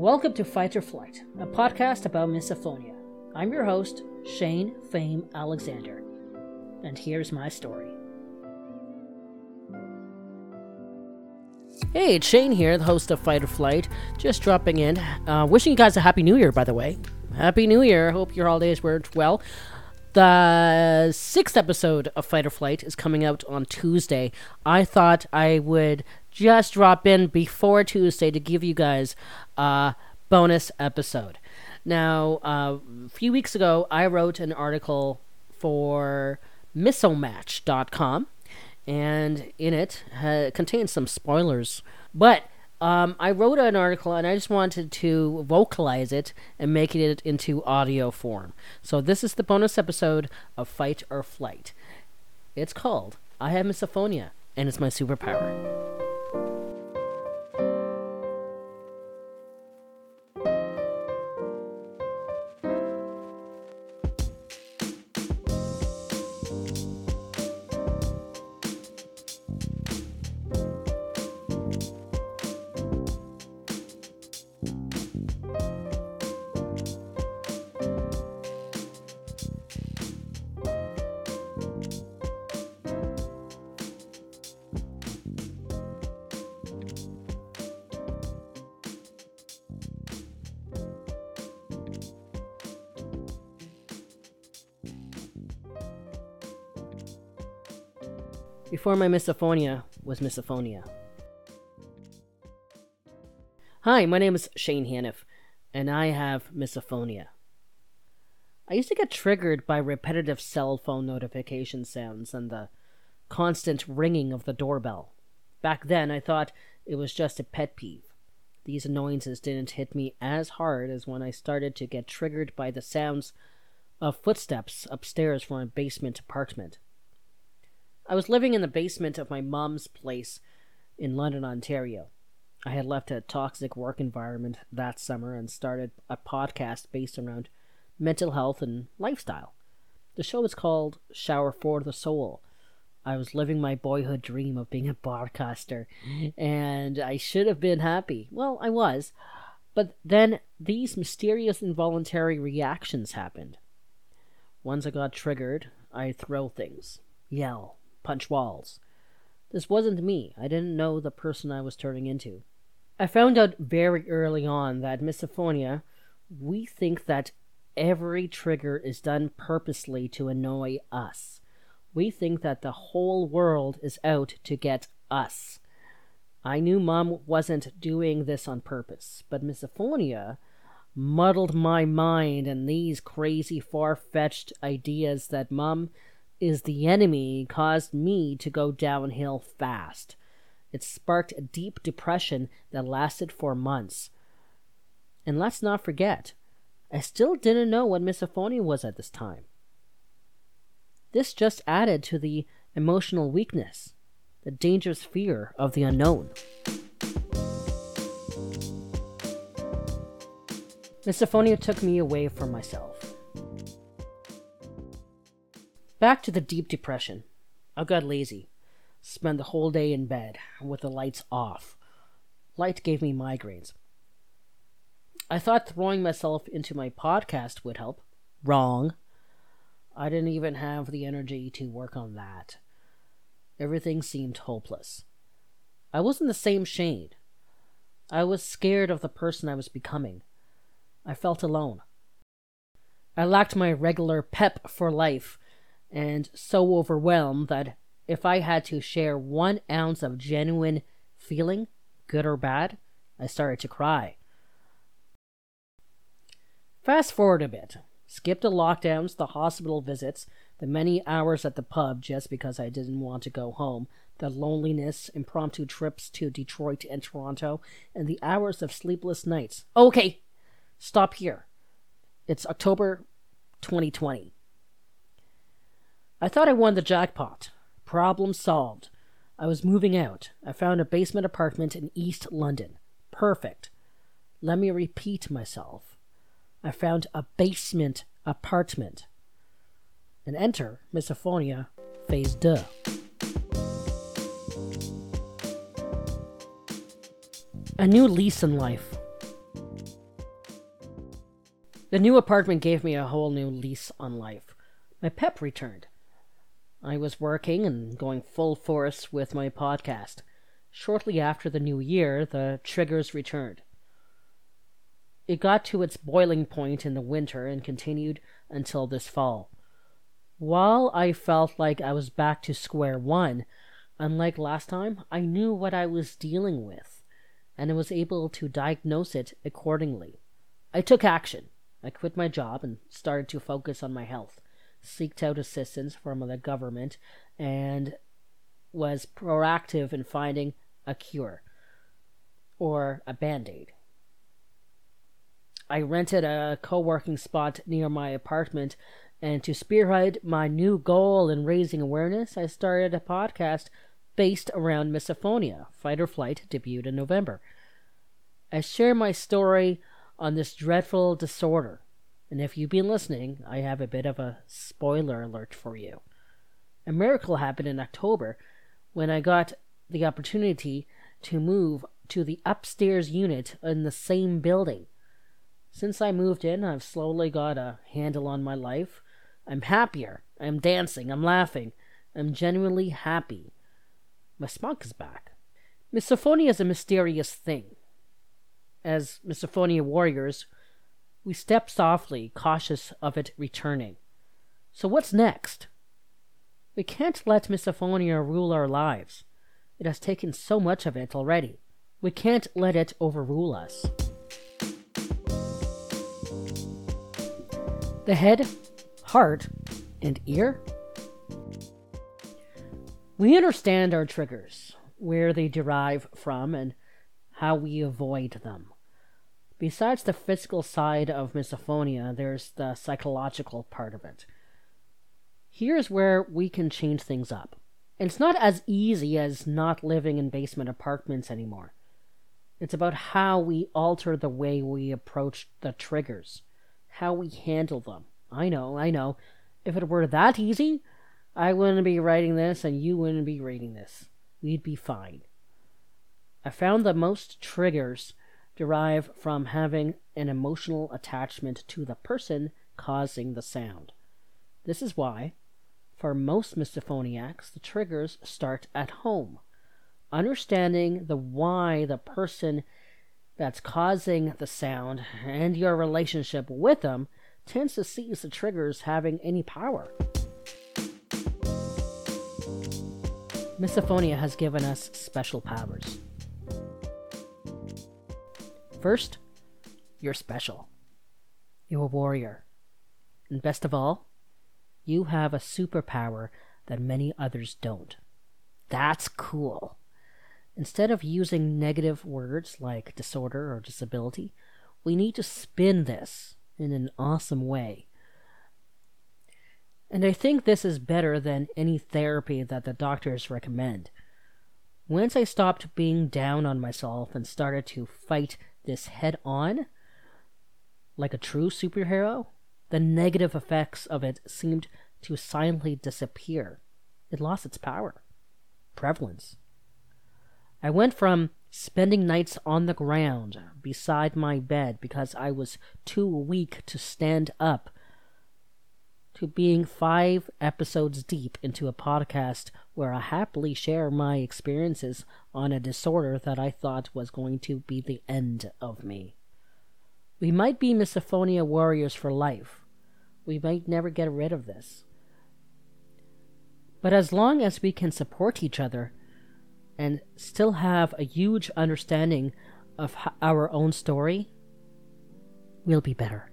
Welcome to Fight or Flight, a podcast about misophonia. I'm your host, Shane Fame Alexander, and here's my story. Hey, it's Shane here, the host of Fight or Flight, just dropping in. Uh, wishing you guys a Happy New Year, by the way. Happy New Year. Hope your holidays were well. The sixth episode of Fight or Flight is coming out on Tuesday. I thought I would just drop in before Tuesday to give you guys a bonus episode. Now, uh, a few weeks ago, I wrote an article for Missomatch.com, and in it uh, contains some spoilers. But um, I wrote an article and I just wanted to vocalize it and make it into audio form. So this is the bonus episode of Fight or Flight. It's called I Have Misophonia, and it's my superpower. Before my misophonia was misophonia. Hi, my name is Shane Haniff, and I have misophonia. I used to get triggered by repetitive cell phone notification sounds and the constant ringing of the doorbell. Back then, I thought it was just a pet peeve. These annoyances didn't hit me as hard as when I started to get triggered by the sounds of footsteps upstairs from a basement apartment. I was living in the basement of my mom's place in London, Ontario. I had left a toxic work environment that summer and started a podcast based around mental health and lifestyle. The show is called Shower for the Soul. I was living my boyhood dream of being a broadcaster, and I should have been happy. Well, I was. But then these mysterious involuntary reactions happened. Once I got triggered, I throw things, yell, punch walls. This wasn't me. I didn't know the person I was turning into. I found out very early on that misophonia, we think that every trigger is done purposely to annoy us. We think that the whole world is out to get us. I knew mom wasn't doing this on purpose, but misophonia muddled my mind and these crazy far fetched ideas that mom is the enemy caused me to go downhill fast. It sparked a deep depression that lasted for months. And let's not forget, I still didn't know what misophonia was at this time. This just added to the emotional weakness, the dangerous fear of the unknown. Misophonia took me away from myself. Back to the deep depression. I got lazy. Spent the whole day in bed with the lights off. Light gave me migraines. I thought throwing myself into my podcast would help. Wrong. I didn't even have the energy to work on that. Everything seemed hopeless. I wasn't the same Shane. I was scared of the person I was becoming. I felt alone. I lacked my regular pep for life and so overwhelmed that if I had to share one ounce of genuine feeling, good or bad, I started to cry. Fast forward a bit. Skip the lockdowns, the hospital visits, the many hours at the pub just because I didn't want to go home, the loneliness, impromptu trips to Detroit and Toronto, and the hours of sleepless nights. Okay, stop here. It's October 2020. I thought I won the jackpot. Problem solved. I was moving out. I found a basement apartment in East London. Perfect. Let me repeat myself. I found a basement apartment. And enter misophonia phase deux. A new lease in life. The new apartment gave me a whole new lease on life. My pep returned. I was working and going full force with my podcast. Shortly after the new year, the triggers returned. It got to its boiling point in the winter and continued until this fall. While I felt like I was back to square one, unlike last time, I knew what I was dealing with, and I was able to diagnose it accordingly. I took action. I quit my job and started to focus on my health, seeked out assistance from the government, and was proactive in finding a cure or a band aid. I rented a co working spot near my apartment, and to spearhead my new goal in raising awareness, I started a podcast based around misophonia. Fight or Flight debuted in November. I share my story on this dreadful disorder, and if you've been listening, I have a bit of a spoiler alert for you. A miracle happened in October when I got the opportunity to move to the upstairs unit in the same building. Since I moved in, I've slowly got a handle on my life. I'm happier. I'm dancing. I'm laughing. I'm genuinely happy. My spunk is back. Misophonia is a mysterious thing. As misophonia warriors, we step softly, cautious of it returning. So, what's next? We can't let misophonia rule our lives. It has taken so much of it already. We can't let it overrule us. The head, heart, and ear. We understand our triggers, where they derive from, and how we avoid them. Besides the physical side of misophonia, there's the psychological part of it. Here's where we can change things up. It's not as easy as not living in basement apartments anymore. It's about how we alter the way we approach the triggers, how we handle them. I know, I know. If it were that easy, I wouldn't be writing this and you wouldn't be reading this. We'd be fine. I found that most triggers derive from having an emotional attachment to the person causing the sound. This is why, for most misophoniacs, the triggers start at home. Understanding the why the person that's causing the sound and your relationship with them tends to seize the triggers having any power. Misophonia has given us special powers. First, you're special. You're a warrior. And best of all, you have a superpower that many others don't. That's cool. Instead of using negative words like disorder or disability, we need to spin this in an awesome way. And I think this is better than any therapy that the doctors recommend. Once I stopped being down on myself and started to fight this head on, like a true superhero, the negative effects of it seemed to silently disappear. It lost its power, prevalence. I went from spending nights on the ground beside my bed because I was too weak to stand up to being five episodes deep into a podcast where I happily share my experiences on a disorder that I thought was going to be the end of me. We might be misophonia warriors for life. We might never get rid of this. But as long as we can support each other and still have a huge understanding of our own story, we'll be better.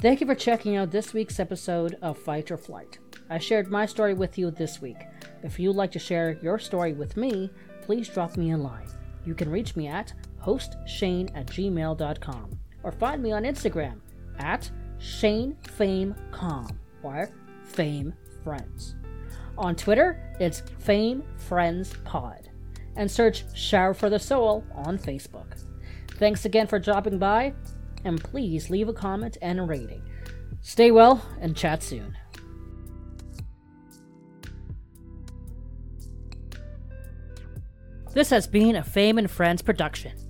Thank you for checking out this week's episode of Fight or Flight. I shared my story with you this week. If you'd like to share your story with me, please drop me a line. You can reach me at hostshane at gmail.com or find me on Instagram at ShaneFameCom or Fame Friends. On Twitter, it's Fame Friends Pod. And search Shower for the Soul on Facebook. Thanks again for dropping by, and please leave a comment and a rating. Stay well and chat soon. This has been a Fame and Friends production.